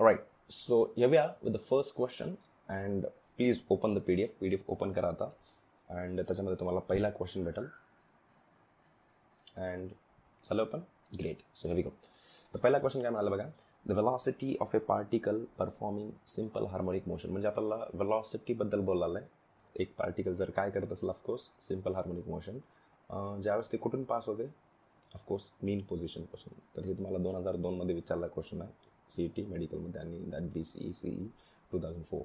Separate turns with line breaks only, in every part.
Alright, so here we are with the first question and D F P D F open करा आता and त्याच्यामध्ये तुम्हाला पहिला question भेटेल अँड झालं open great so here we go तर पहिला क्वेश्चन काय मिळालं बघा the velocity of a particle performing simple harmonic motion म्हणजे आपल्याला वेलॉसिटीबद्दल बोलायला आहे एक पार्टिकल जर काय करत असेल ऑफकोर्स सिंपल हार्मोनिक मोशन ज्यावेळेस ते कुठून पास होते ऑफकोर्स मीन पोझिशनपासून तर हे तुम्हाला दोन हजार दोनमध्ये विचारला क्वेश्चन आहे सी ई टी मेडिकलमध्ये आणि that B C E C E two thousand four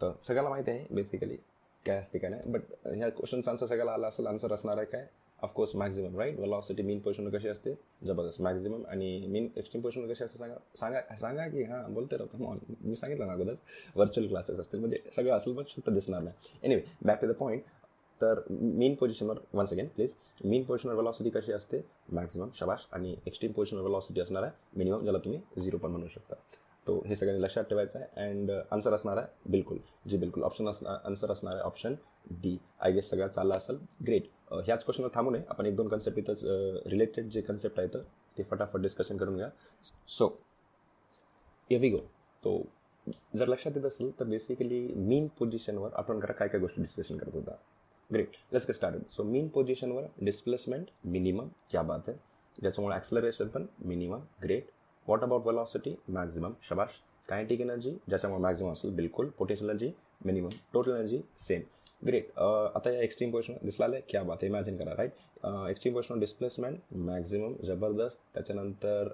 तर सगळ्याला माहिती आहे बेसिकली काय असते काय नाही. बट ह्या क्वेश्चनचा आन्सर सगळ्याला आला असेल आन्सर असणार आहे काय? Of course maximum right velocity mean position कशी असते? जबरदस्त मॅक्झिमम आणि मीन एक्स्ट्रीम पोझिशन कशी असते सांगा? सांगा सांगा की हां बोलते राहतो मी सांगितलं ना अगोदरच व्हर्च्युअल क्लासेस असतील. म्हणजे सगळं असेल पण शुद्ध दिसणार नाही. Anyway back to the point तर मेन पोझिशनवर वन सेकंड प्लीज मेन पोझिशनवर वेलॉसिटी कशी असते? मॅक्झिमम शबाश. आणि एक्स्ट्रीम पोझिशनवर वेलॉसिटी असणार आहे मिनिमम ज्याला तुम्ही झिरो पण म्हणू शकता. तो हे सगळ्यांनी लक्षात ठेवायचं आहे. अँड आन्सर uh, असणार आहे बिलकुल. जी बिलकुल ऑप्शन असणार आन्सर असणार आहे ऑप्शन डी आय गेस सगळ्यात चालला असेल ग्रेट uh, ह्याच क्वेश्चनवर थांबू नये. आपण एक दोन कन्सेप्ट इथंच रिलेटेड जे कन्सेप्ट आहेत ते फटाफट डिस्कशन करून घ्या सो वी गो तो जर लक्षात येत असेल तर बेसिकली मेन पोझिशनवर आपण घरा काय काय गोष्टी डिस्कशन करत होता? Great let's get started so mean पोझिशनवर डिस्प्लेसमेंट मिनिमम क्या बात आहे ज्याच्यामुळे ॲक्सलरेशन पण minimum great what about velocity maximum शबाश. Kinetic energy ज्याच्यामुळे मॅक्झिमम असेल बिलकुल. Potential energy minimum total energy same great आता या एक्स्ट्रीम पोझिशन दिसला आहे क्या बात इमॅजिन करा right extreme position displacement maximum ज़बरदस्त. त्याच्यानंतर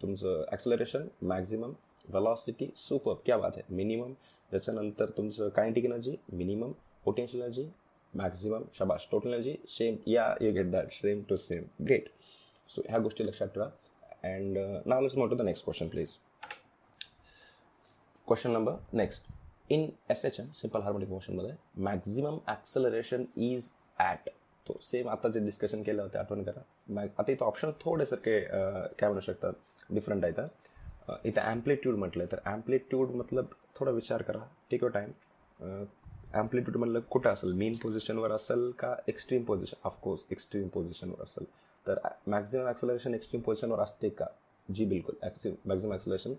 तुमचं ॲक्सलरेशन मॅक्झिमम वेलॉसिटी सुपर क्या बात आहे मिनिमम त्याच्यानंतर तुमचं kinetic energy minimum potential energy maximum शबाश total energy same या you get that same to same great so ह्या गोष्टी लक्षात ठेवा. And now let's move to the next question please question number next in S H M simple harmonic मोशनमध्ये maximum acceleration is at तो same आता जे discussion केलं होतं आठवण करा. मॅग आता इथं ऑप्शन थोडेसारखे uh, काय म्हणू शकतात डिफरंट आहे तर इथं uh, ॲम्प्लिट्यूड म्हटलं तर ॲम्प्लिट्यूड मतलब थोडा विचार करा. टेक युअर टाईम ॲम्प्लिट्यूड म्हणलं कुठं असेल? मेन पोझिशनवर असेल का extreme position of course extreme पोझिशनवर असेल. तर मॅक्झिमम ॲक्सलरेशन एक्स्ट्रीम पोझिशनवर असते का? जी बिलकुल. ॲक्सिम मॅक्झिमम ॲक्सलरेशन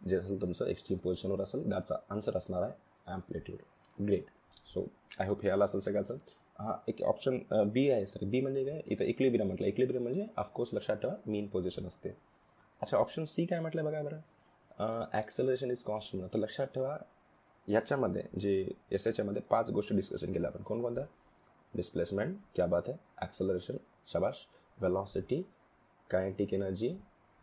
जे असेल तुमचं एक्स्ट्रीम पोझिशनवर असेल त्याचा आन्सर असणार आहे amplitude great so I hope हे आलं असेल सगळ्याचं. हां एक ऑप्शन बी आहे सर बी म्हणजे काय? इथं इक्लिब्रियम म्हटलं. इक्लिब्रियम म्हणजे ऑफकोर्स लक्षात ठेवा मेन पोझिशन असते. अच्छा ऑप्शन सी काय म्हटलं बघा बरं? ॲक्सलरेशन इज कॉन्स्टंट तर लक्षात ठेवा याच्यामध्ये जे एस एच्यामध्ये पाच गोष्टी डिस्कशन केल्या आपण. कोणकोणत्या? डिस्प्लेसमेंट क्या बात आहे acceleration शबाश. Velocity kinetic energy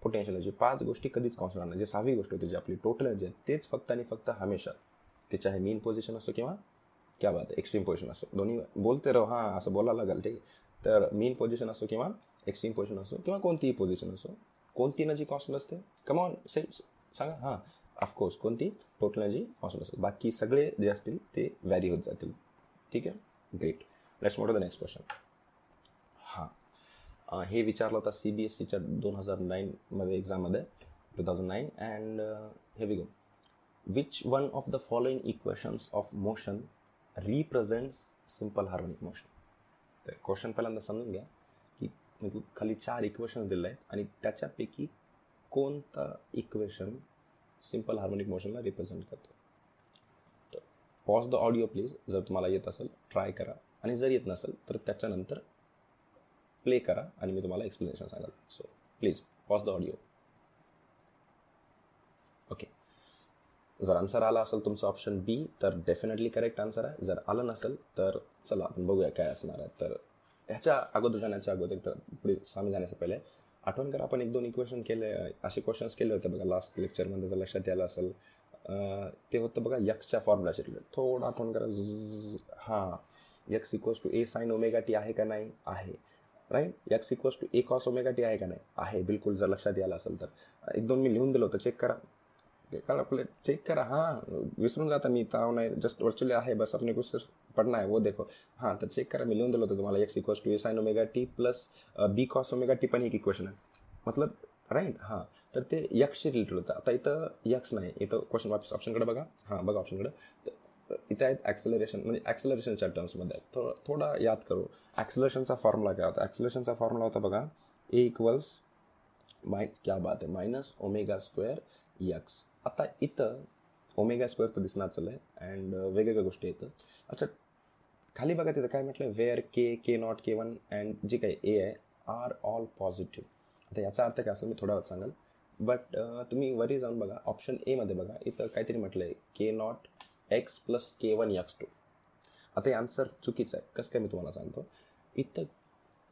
potential energy पाच गोष्टी कधीच कॉन्स्टंट नाही. जे सहावी गोष्ट होती जी आपली टोटल एनर्जी आहे तेच फक्त आणि फक्त हमेशा. ते चाहे मेन पोझिशन असो किंवा क्या बात आहे एक्स्ट्रीम पोझिशन असो. दोन्ही बोलते राहो. हां असं बोलायला लागेल ठीक आहे. तर मेन पोझिशन असो किंवा एक्स्ट्रीम पोझिशन असो किंवा कोणतीही पोझिशन असो कोणती एनर्जी कॉन्स्टंट असते? कमॉन से सांगा. हां. ऑफकोर्स कोणती? टोटल एनर्जी कॉन्स्टंट असेल बाकी सगळे जे असतील ते व्हॅरी होत जातील. ठीक आहे? Great let's move the next question हां. हे विचारलं होतं सी बी एस सीच्या दोन हजार नाईनमध्ये एक्झाममध्ये two thousand nine and here we go which one of the following equations of motion represents simple harmonic motion तर क्वेश्चन पहिल्यांदा समजून घ्या की म्हणजे खाली चार इक्वेशन्स दिले आहेत आणि त्याच्यापैकी कोणतं इक्वेशन सिंपल हार्मोनिक मोशनला रिप्रेझेंट करतो. तर पॉज द ऑडिओ प्लीज जर तुम्हाला येत असेल ट्राय करा. आणि जर येत नसेल तर त्याच्यानंतर प्ले करा आणि मी तुम्हाला एक्सप्लेनेशन सांगाल. So please pause the audio okay जर आन्सर आला असेल तुमचं ऑप्शन बी तर डेफिनेटली करेक्ट आन्सर आहे. जर आलं नसेल तर चला आपण बघूया काय असणार आहे. तर ह्याच्या अगोदर जाण्याच्या अगोदर तर पुढे सामी जाण्याच्या पहिले आठवण करा आपण एक दोन इक्वेशन केले असे क्वेश्चन्स केले होते बघा लास्ट लेक्चरमध्ये जर लक्षात यायला असेल ते होतं बघा यक्सच्या फॉर्म्युलाचे थोडं आठवण करा हां X equals to A sine omega T आहे का नाही? आहे. Right X equals to A cos omega T आहे का नाही? आहे बिलकुल जर लक्षात यायला असेल तर. एक दोन मी लिहून दिलं होतं चेक करा. करा आपले चेक करा हां विसरून जाता मी ताव नाही जस्ट व्हर्च्युअली आहे बस अपने सिर्फ पढ़ना है वो देखो। हां तर चेक करा मी लिहून दिलं होतं तुम्हाला X equals to A sine omega T plus B cos omega T पण एक इक्वेशन आहे मतलब राईट हां तर ते यक्षशी रिलेटेड होतं। आता इथं यक्स नाही इथं क्वेश्चन वापस ऑप्शनकडे बघा। हां बघा ऑप्शनकडे तर इथे आहेत ॲक्सलरेशन म्हणजे ॲक्सलरेशनच्या टर्म्समध्ये आहेत. थोडं थोडा याद करू। ॲक्सलरेशनचा फॉर्म्युला काय होता? ॲक्सलरेशनचा फॉर्म्युला होता बघा। ए इक्वल्स माय क्या बात आहे मायनस ओमेगा स्क्वेअर यक्स आता इथं ओमेगा स्क्वेअर तर दिसणार चाललं आहे अँड वेगवेगळ्या गोष्टी येतं अच्छा खाली बघा तिथं काय म्हटलं? Where K K not K one and जे काही ए आहे आर ऑल पॉझिटिव्ह आता याचा अर्थ काय असं मी थोडा सांगेल सांगाल बट तुम्ही वरी जाऊन बघा. ऑप्शन एमध्ये बघा. इथं काहीतरी म्हटलं आहे K not X plus K one X two आता हे आन्सर चुकीचं आहे. कसं काय मी तुम्हाला सांगतो? इथं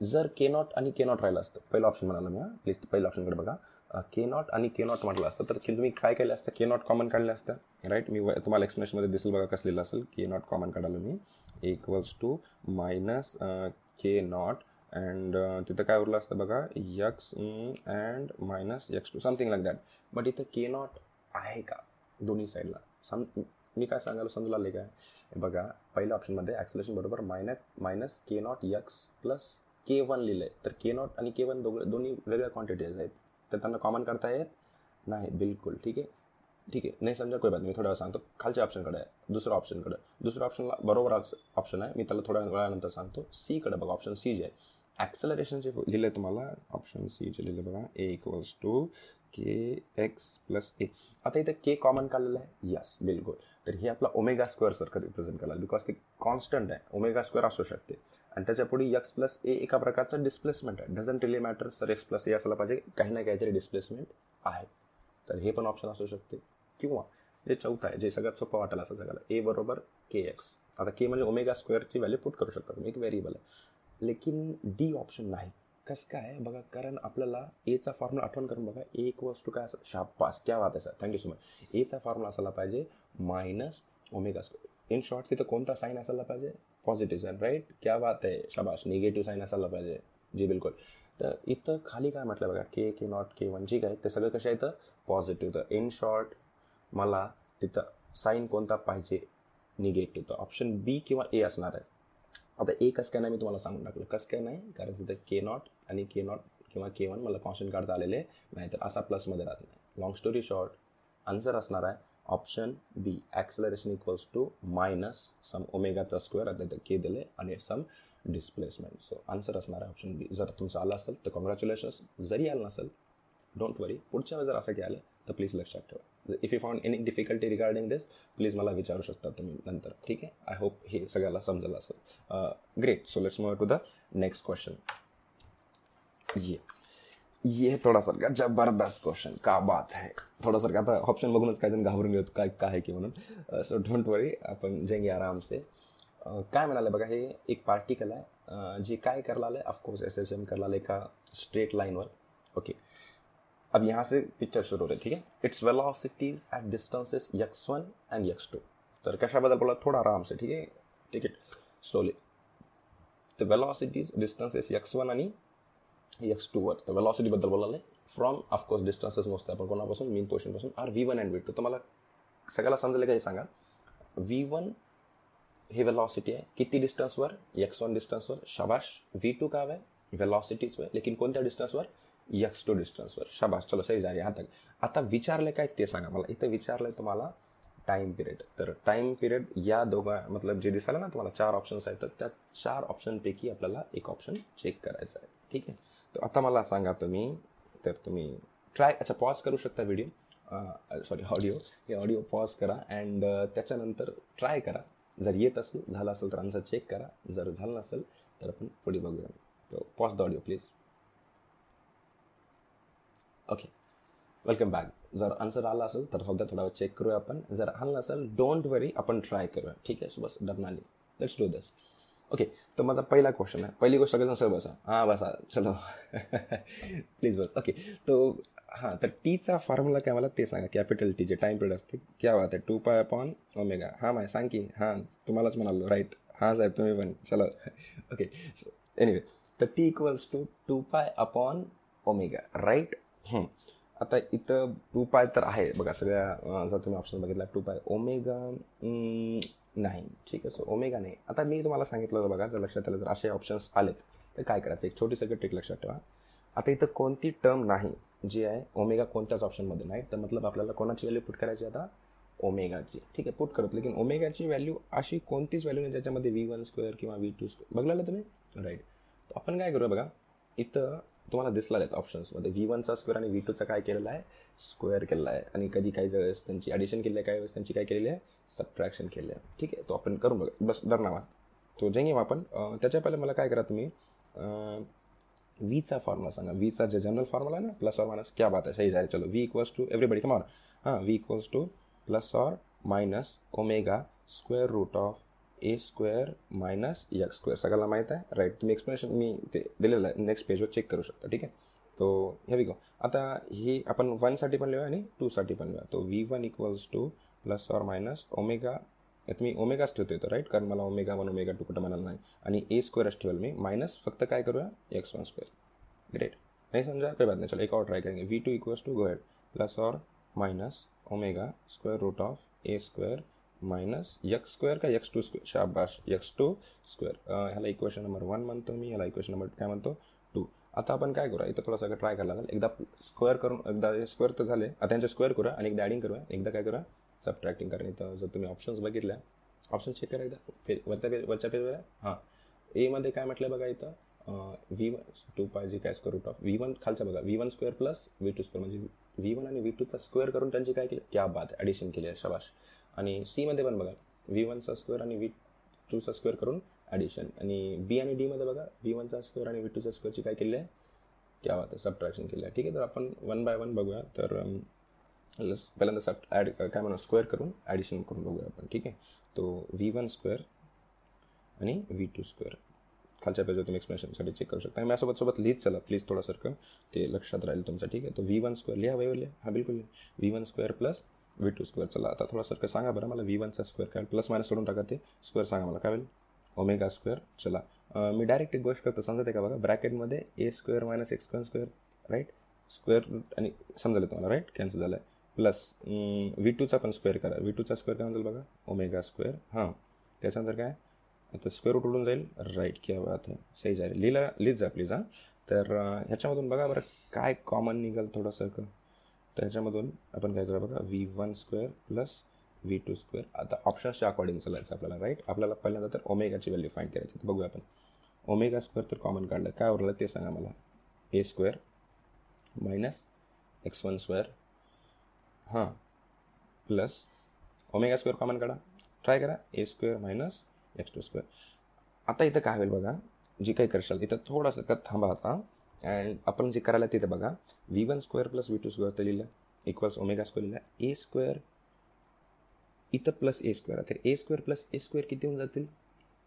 जर के नॉट आणि के नॉट राहिलं असतं पहिलं ऑप्शन म्हणाला मी हां. प्लीज पहिलं ऑप्शनकडे बघा. के नॉट आणि के नॉट म्हटलं असतं. तर तुम्ही काय केलं असतं? के नॉट कॉमन काढलं असतं. राईट मी तुम्हाला एक्सप्लेनेशनमध्ये दिसेल बघा कसलेलं असेल. के नॉट कॉमन काढालं मी equals to minus K not and तिथं काय उरलं असतं बघा? X and minus X two something like that but इथं के नॉट आहे का? दोन्ही साईडला सम मी काय सांगायला समजू लागले काय? बघा पहिल्या ऑप्शनमध्ये ॲक्सलेशन बरोबर minus minus K not X plus K one लिहिलं आहे तर के नॉट आणि के वन दोघं दोन्ही वेगळ्या क्वांटिटीज आहेत. तर त्यांना कॉमन करता येत नाही बिलकुल ठीक आहे ठीक आहे नाही समजा कोई बात मी थोड्या वेळ सांगतो खालच्या ऑप्शनकडे आहे दुसरं ऑप्शनकडे दुसऱ्या ऑप्शनला बरोबर ऑप्शन आहे मी त्याला थोड्या वेळानंतर सांगतो सीकडे बघा ऑप्शन सी जे आहे ॲक्सलरेशन जे लिहिलं तुम्हाला ऑप्शन सी जे लिहिलं बघा A equals to K X plus A आता इथं के कॉमन काढलेलं आहे यस बिलकुल तर हे आपला ओमेगा स्क्वेअर सारखं रिप्रेझेंट करायला बिकॉज ते कॉन्स्टंट आहे. ओमेगा स्क्वेअर असू शकते. आणि त्याच्या पुढे एक्स प्लस ए एका प्रकारचं डिस्प्लेसमेंट आहे. Doesn't really matter sir X plus A असायला पाहिजे. काही ना काहीतरी डिस्प्लेसमेंट आहे. तर हे पण ऑप्शन असू शकते. किंवा जे चौथं आहे जे सगळ्यात सोपं वाटेल असं सगळं ए बरोबर के एक्स आता के म्हणजे ओमेगा स्क्वेअरची व्हॅल्यू पुट करू शकता तुम्ही. एक व्हेरिएबल आहे. लेकिन डी ऑप्शन नाही. कसं काय बघा कारण आपल्याला एचा फॉर्म्युला आठवण करून बघा ए एक वस्तू काय असं शापास क्या बात आहे sir thank you so much एचा फॉर्म्युला असायला पाहिजे minus omega square in short तिथं कोणता साईन असायला पाहिजे? पॉझिटिव्ह साईन राईट क्या बात आहे शाबाश. निगेटिव्ह साईन असायला पाहिजे. जी बिलकुल. तर इथं खाली काय म्हटलं बघा के के नॉट के वन जी काय ते सगळं कशा येतं पॉझिटिव्ह तर इन शॉर्ट मला तिथं साईन कोणता पाहिजे? निगेटिव्ह तर ऑप्शन बी किंवा ए असणार आहे. आता ए कसं काय नाही मी तुम्हाला सांगून टाकलं. कसं काय नाही? कारण तिथं के नॉट आणि के नॉट किंवा के वन मला कॉन्स्टंट काढता आलेले नाही तर असा प्लसमध्ये राहत नाही. लॉंग स्टोरी शॉर्ट आन्सर असणार आहे. Option B acceleration equals to minus some ओमेगाचा square आता इथं के दिले आणि सम डिस्प्लेसमेंट सो आन्सर असणार आहे ऑप्शन बी जर तुमचं आलं असेल तर कॉंग्रॅच्युलेशन्स जरी आलं नसेल डोंट वरी पुढच्या वेळेस जर असं की आलं तर प्लीज लक्षात ठेवा. If you found any difficulty regarding this please मला विचारू शकता तुम्ही नंतर. ठीक आहे? आय होप हे सगळ्याला समजलं असेल. Great so let's move to the next question ये ये थोड़ा सा ज़बरदस्त क्वेश्चन का बात है। थोड़ा सा आता ऑप्शन बघूनच काय जण घाबरून घेतो काय काय आहे की सो डोंट वरी आपण जाएँगे आराम से। काय म्हणाले बघा हे एक पार्टिकल आहे जे, काय करायला आलं ऑफकोर्स एस एस एम करायला आलं एका स्ट्रेट लाईनवर ओके अब यहाँ से पिक्चर शुरू हो रही ठीक है? It's velocities at distances X one and X two तर कशाबद्दल बोला, थोडा आराम से, ठीक आहे ठीक आहे स्लोली तर वेलॉसिटीज डिस्टन्सेस यक्स वन आणि यक्स टूवर तर वेलॉसिटीबद्दल बोलायला फ्रॉम ऑफकोर्स डिस्टन्सेस मोजतो आपण कोणापासून? Mean पोर्शनपासून are V one and V two तुम्हाला सगळ्याला समजलं का हे सांगा? व्ही वन हे वेलॉसिटी आहे. किती डिस्टन्सवर यक्स वन डिस्टन्सवर शाबाश. व्ही टू काय आहे वेलॉसिटीच आहे लेकिन कोणत्या डिस्टन्सवर यक्स टू डिस्टन्सवर शाबाश. चलो सही जा आता आता विचारलं काय ते सांगा मला. इथं विचारलं तुम्हाला टाईम पिरियड तर टाईम पिरियड या दोघा मतलब जे दिसायला ना तुम्हाला चार ऑप्शन्स आहेत. तर त्या चार ऑप्शनपैकी आपल्याला एक ऑप्शन चेक करायचं आहे. ठीक आहे? आता मला सांगा तुम्ही तर तुम्ही ट्राय अच्छा पॉज करू शकता व्हिडिओ सॉरी ऑडिओ हे ऑडिओ पॉज करा अँड त्याच्यानंतर ट्राय करा. जर येत असेल झालं असेल तर आन्सर चेक करा. जर झालं नसेल तर आपण पुढे बघूया. तो pause the audio please okay welcome back जर आन्सर आला असेल तर द्या थोडा वेळ चेक करूया आपण. जर आलं नसेल डोंट वरी आपण ट्राय करूया. ठीक आहे सो बस डरनाली लेट्स डू दिस ओके तर माझा पहिला क्वेश्चन आहे. पहिली गोष्ट सगळेजण सर बसा. हां बसा. चलो. Please bus. ओके तो हां तर टीचा फॉर्म्युला काय मला ते सांगा. कॅपिटल टी जे टाईम पिरियड असते क्या बात आहे? टू पाय अपॉन ओमेगा हां माय सांग की. हां तुम्हालाच म्हणालो. राईट हां साहेब तुम्ही पण. चलो. ओके एनिवे तर T equals to two pi upon omega right आता इथं टू पाय तर आहे. बघा सगळ्या जर तुम्ही ऑप्शन बघितला टू पाय ओमेगा नाही. ठीक आहे. सो ओमेगा नाही. आता मी तुम्हाला सांगितलं बघा जर लक्षात आलं जर असे ऑप्शन्स आलेत. तर काय करायचं? एक छोटी सगळी ट्रिक लक्षात ठेवा. आता इथं कोणती टर्म नाही जी आहे ओमेगा कोणत्याच ऑप्शनमध्ये नाही. तर मतलब आपल्याला कोणाची व्हॅल्यू पुट करायची आता? ओमेगाची ठीक आहे पुट करत. लेकिन ओमेगाची व्हॅल्यू अशी कोणतीच व्हॅल्यू नाही ज्याच्यामध्ये व्ही वन स्क्वेअर किंवा व्ही टू स्क्वेअर बघला तुम्ही? राईट आपण काय करूया बघा? इथं तुम्हाला दिसला आहेत ऑप्शन्समध्ये व्ही वनचा स्क्वेअर आणि व्ही टूचा काय केलेला आहे? स्क्वेअर केलेला आहे. आणि कधी काही वेळेस त्यांची ॲडिशन केली आहे काही वेळेस त्यांची काय केलेली आहे? सबट्रॅक्शन केली आहे. ठीक आहे? तो आपण करून बघा बस डर तो जेंगे आपण त्याच्या पहिले मला काय करा तुम्ही? वीचा फॉर्म्युला सांगा. वीचा जे जनरल फॉर्म्युला आहे ना प्लस और मायनस क्या बात है सही जाए चलो V equals to everybody come on हां वी इक्वल्स टू प्लस और minus omega square root of A square minus X square सगळ्याला माहीत आहे? राईट तुम्ही एक्सप्लेनेशन मी ते दिलेलं आहे. नेक्स्ट पेजवर चेक करू शकता. ठीक आहे? तो हे गो आता ही आपण वनसाठी पण लिहूया आणि टूसाठी पण लिहूया. तो V one equals to plus or minus omega यात मी ओमेगाच ठेवतो येतो राईट कारण मला ओमेगा वन ओमेगा टू कुठं म्हणाल नाही. आणि ए स्क्वेअरच ठेवेल मी. मायनस फक्त काय करूया? एक्स वन स्क्वेअर ग्रेट नाही समजा काही बात नाही. चला एक और ट्राय करेंगे V two equals to go ahead plus or minus omega square root of A square minus X square का यक्स टू स्क्वेअर शाबाश यक्स टू स्क्वेअर ह्याला इक्वेशन नंबर वन म्हणतो मी ह्याला इक्वेशन नंबर काय म्हणतो. टू आता आपण काय करूया? इथं थोडासा ट्राय करायला लागेल. एकदा स्क्वेअर करून एकदा स्क्वेअर तर झाले. आता त्यांचे स्क्वेअर करूया आणि एकदा ॲडिंग करूया. एकदा काय करूया? सबट्रॅक्टिंग करा इथं जर तुम्ही ऑप्शन्स बघितल्या. ऑप्शन चेक करा एकदा. पेज वरच्या पेज वरच्या पेजवर हां. एमध्ये काय म्हटलं बघा इथं? व्ही वन टू पाहिजे काय square root of V one खालचं बघा. V one square plus V two square म्हणजे व्ही वन आणि व्ही टूचा स्क्वेअर करून त्यांची काय केलं? क्या बात ॲडिशन केली आहे. शबाश. आणि सीमध्ये पण बघा व्ही वनचा स्क्वेअर आणि व्ही टूचा स्क्वेअर करून ॲडिशन आणि बी आणि डीमध्ये बघा व्ही वनचा स्क्वेअर आणि व्ही टूचा स्क्वेअरची काय केली आहे? क्या बात आहे सबट्रॅक्शन केलं आहे. ठीक आहे तर आपण वन बाय वन बघूया. तर पहिल्यांदा सब ॲड काय म्हणू स्क्वेअर करून ॲडिशन करून बघूया आपण. ठीक आहे? तो व्ही वन स्क्वेअर आणि व्ही टू स्क्वेअर खालच्या पेजवर तुम्ही एक्सप्लेनेशनसाठी चेक करू शकता. माझ्यासोबत सोबत लिहित चला प्लीज थोडासारखं ते लक्षात राहील तुमचं. ठीक आहे? तो व्ही वन स्क्वेअर लिहा वयवर लिहा. हा बिलकुल V one square plus V two square चला. आता थोडंसारखं सांगा बरं मला. व्ही वनचा स्क्वेअर काय प्लस मायनस सोडून टाका ते. स्क्वेअर सांगा मला. काय होईल? ओमेगा स्क्वेअर चला. मी डायरेक्ट एक गोष्ट करतो. समजते का बघा? ब्रॅकेटमध्ये A square minus X square square right square आणि समजलं तुम्हाला राईट कॅन्सल झालं आहे प्लस व्ही टूचा पण स्क्वेअर करा. व्ही टूचा स्क्वेअर काय म्हणतो बघा? ओमेगा स्क्वेअर हां. त्याच्यानंतर काय? आता स्क्वेअर रूट उडून जाईल. राईट किंवा बात आहे सही जाईल लिहिला लिहित जा प्लीज हां. तर ह्याच्यामधून बघा बरं काय कॉमन निघाल थोडंसं. तर ह्याच्यामधून आपण काय करूया बघा V one square plus V two square आता ऑप्शन्सच्या अकॉर्डिंग चालायचं आपल्याला राईट आपल्याला पहिल्यांदा तर ओमेगाची व्हॅल्यू फाईंड करायची तर बघूया आपण. ओमेगा स्क्वेअर तर कॉमन काढलं. काय उरलं? ते सांगा मला. A square minus X one square हां. प्लस ओमेगा स्क्वेअर कॉमन काढा. ट्राय करा. A square minus X two square आता इथं काय होईल बघा? जी काही करशाल इथं थोडंसं का थांबा आता. अँड आपण जे करायला तिथे बघा V one square plus V two square तर लिहिलं. इक्वल्स ओमेगा स्क्वेअर लिहिलं. ए स्क्वेअर इथं प्लस ए स्क्वेअर आता A square plus A square किती होऊन जातील?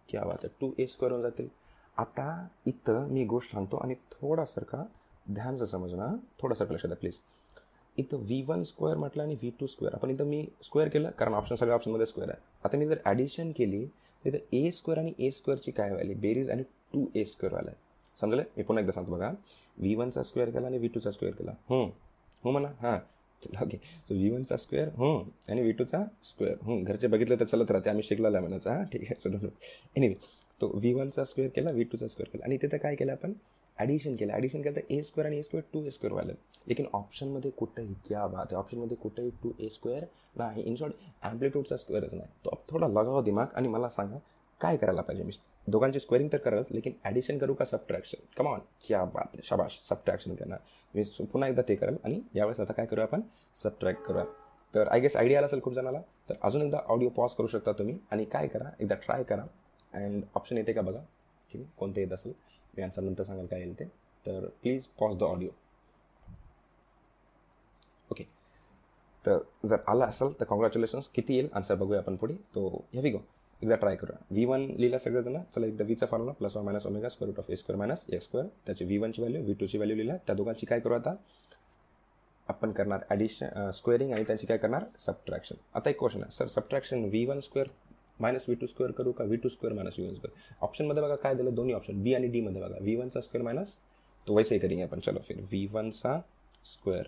क्या बात आहे. टू ए स्क्वेअर होऊन जातील. आता इथं मी गोष्ट सांगतो आणि थोडासारखा ध्यानचं समजणं थोडासारखं लक्षात प्लीज इथं व्ही वन स्क्वेअर म्हटलं आणि व्ही टू स्क्वेअर आपण इथं मी स्क्वेअर केलं कारण ऑप्शन सगळ्या ऑप्शनमध्ये स्क्वेअर आहे. आता मी जर ॲडिशन केली तर इथं ए स्क्वेअर आणि ए स्क्वेअरची काय व्हॅली बेरीज आणि टू ए स्क्वेअरवाला आहे समजलं मी पुन्हा एकदा सांगतो बघा. व्ही वनचा स्क्वेअर केला आणि व्ही टूचा स्क्वेअर केला. हो हो म्हणा. हां. चला ओके सो व्ही वनचा स्क्वेअर हो आणि व्ही टूचा स्क्वेअर हो घरचे बघितलं तर चलत राहते. आम्ही शिकला आहे म्हणायचं. हां ठीक आहे. चलो एनिवे तो व्ही वनचा स्क्वेअर केला व्ही टूचा स्क्वेअर केला. आणि तिथं काय केलं आपण? ॲडिशन केलं. ॲडिशन केलं तर ए स्क्वेअर आणि A square two A square व्हायला लेकिन ऑप्शनमध्ये कुठंही क्या बात आहे. ऑप्शनमध्ये कुठंही टू ए स्क्वेअर नाही. इन शॉर्ट ॲम्प्लिट्यूडचा स्क्वेअरच नाही. तो थोडा लगाव दिमाग. आणि मला सांगा काय करायला पाहिजे? मी दोघांची स्क्वेअरिंग तर करत लेकिन ॲडिशन करू का सबट्रॅक्शन कमॉन क्या बात आहे शाबाश. सबट्रॅक्शन करणार. मी पुन्हा एकदा ते करेल आणि यावेळेस आता काय करूया आपण? सबट्रॅक्ट करूया. तर आय गेस आयडिया आला असेल खूप जणाला. तर अजून एकदा ऑडिओ पॉज करू शकता तुम्ही आणि काय करा? एकदा ट्राय करा. अँड ऑप्शन येते का बघा? ठीक आहे. कोणते येत असेल? मी आन्सर नंतर सांगाल काय येईल ते. तर please pause the audio okay तर जर आला असेल तर कॉंग्रॅच्युलेशन्स किती येईल? आन्सर बघूया आपण पुढे. तो हेवी गो एकदा ट्राय करूया. व्ही वन लिहिला सगळेजण चला एकदा वीचा formula plus one minus omega square root of A square minus X square त्याची व्ही वनची व्हॅल्यू व्ही टूची व्हॅल्यू लिहिला. त्या दोघांची काय करू आता? आपण करणार ॲडिशन स्क्वेअरिंग आणि त्यांची काय करणार? सबट्रॅक्शन आता एक क्वेश्चन आहे. Sir subtraction V one square minus V two square करू का? V two square minus V one square ऑप्शनमध्ये बघा काय दिलं? दोन्ही ऑप्शन बी आणि डीमध्ये बघा. व्ही वनचा स्क्वेअर मायनस तो वैसे ही करेंगे आपण. चलो फिर. व्ही वनचा स्क्वेअर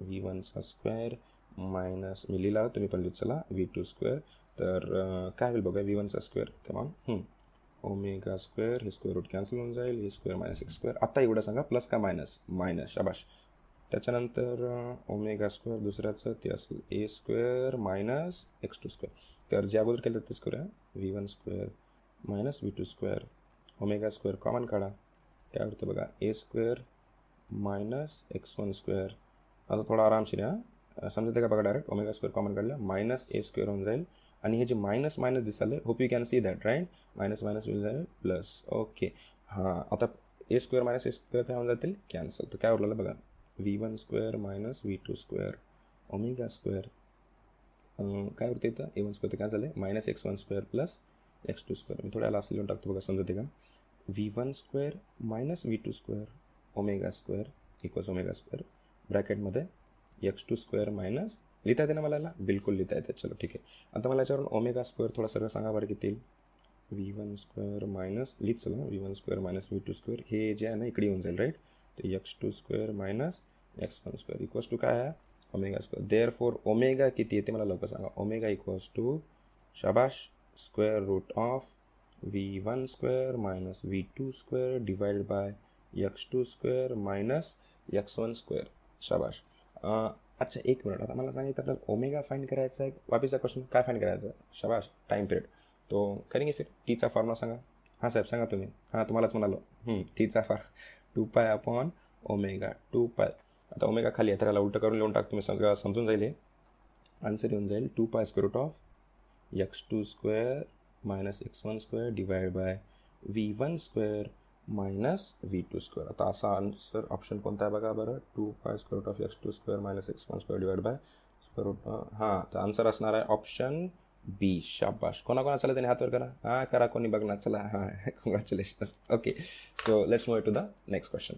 व्ही वनचा स्क्वेअर मायनस मी लिहिला तुम्ही पण लिहित चला. व्ही टू स्क्वेअर तर काय होईल बघा व्ही वनचा स्क्वेअर कमान ओमेगा स्क्वेअर हे स्क्वेअर रूट कॅन्सल होऊन जाईल. हे स्क्वेअर मायनस एक्स स्क्वेअर आता एवढं सांगा प्लस का मायनस मायनस शाबाश. त्याच्यानंतर ओमेगा स्क्वेअर दुसऱ्याचं ते असेल A square minus X two square तर जे अगोदर केलं तेच करूया. V one square minus V two square omega square common काढा. काय होतं बघा A square minus X one square आता थोडा आरामशीर हां समजते का बघा डायरेक्ट ओमेगा स्क्वेअर कॉमन काढलं मायनस ए स्क्वेअर होऊन जाईल. आणि हे जे मायनस मायनस दिसाले hope you can see that right minus minus will झाले प्लस ओके हां आता A square minus A square काय होऊन जातील? कॅन्सल तर काय उरलेलं बघा? V one square minus V two square omega square काय होते इथं? ए वन स्क्वेअर तर काय झालं minus X one square plus X two square मी थोड्या लास्ट लिहून टाकतो बघा समजते का? V one square minus V two square omega square equals omega square ब्रॅकेटमध्ये X two square minus लिहिता येते ना मला याला बिलकुल लिहिता येते. चलो ठीक आहे. आता मला याच्यावरून ओमेगा स्क्वेअर थोडा सगळं सांगा बरं किती व्ही वन स्क्वेअर मायनस लिहित चला V one square minus V two square हे जे आहे ना इकडे येऊन जाईल राईट तर X two square minus X one square equals two काय आहे? Omega square there four omega किती येते मला लवकर सांगा. Omega equals to शबाश square root of V one square minus V two square divide by X two square minus X one square शाबाश. अच्छा एक मिनिट. आता मला सांगितलं आपल्याला ओमेगा फाईंड करायचा आहे वापीचा क्वेश्चन काय फाईंड करायचं आहे? टाइम टाईम पिरियड तो करेंगे फिर टीचा फॉर्मुला सांगा. हां साहेब सांगा तुम्ही. हां तुम्हालाच म्हणालो. टीचा फार to pi upon omega two pi आता ओमेगा खाली आहे तर याला उलटं करून लिहून टाक तुम्ही समजा समजून जाईल हे. आन्सर येऊन जाईल. Two pi square root of X two square minus X one square divide by V one square minus V two square आता असा आन्सर ऑप्शन कोणता आहे बघा बरं? Two pi square root of X two square minus X one square divide by square root हां तर answer असणार आहे ऑप्शन बी शाबाश. कोणा कोणा चला त्याने हातवर करा? हां करा कोणी बघणार? चला हां congratulation okay so let's move to the next question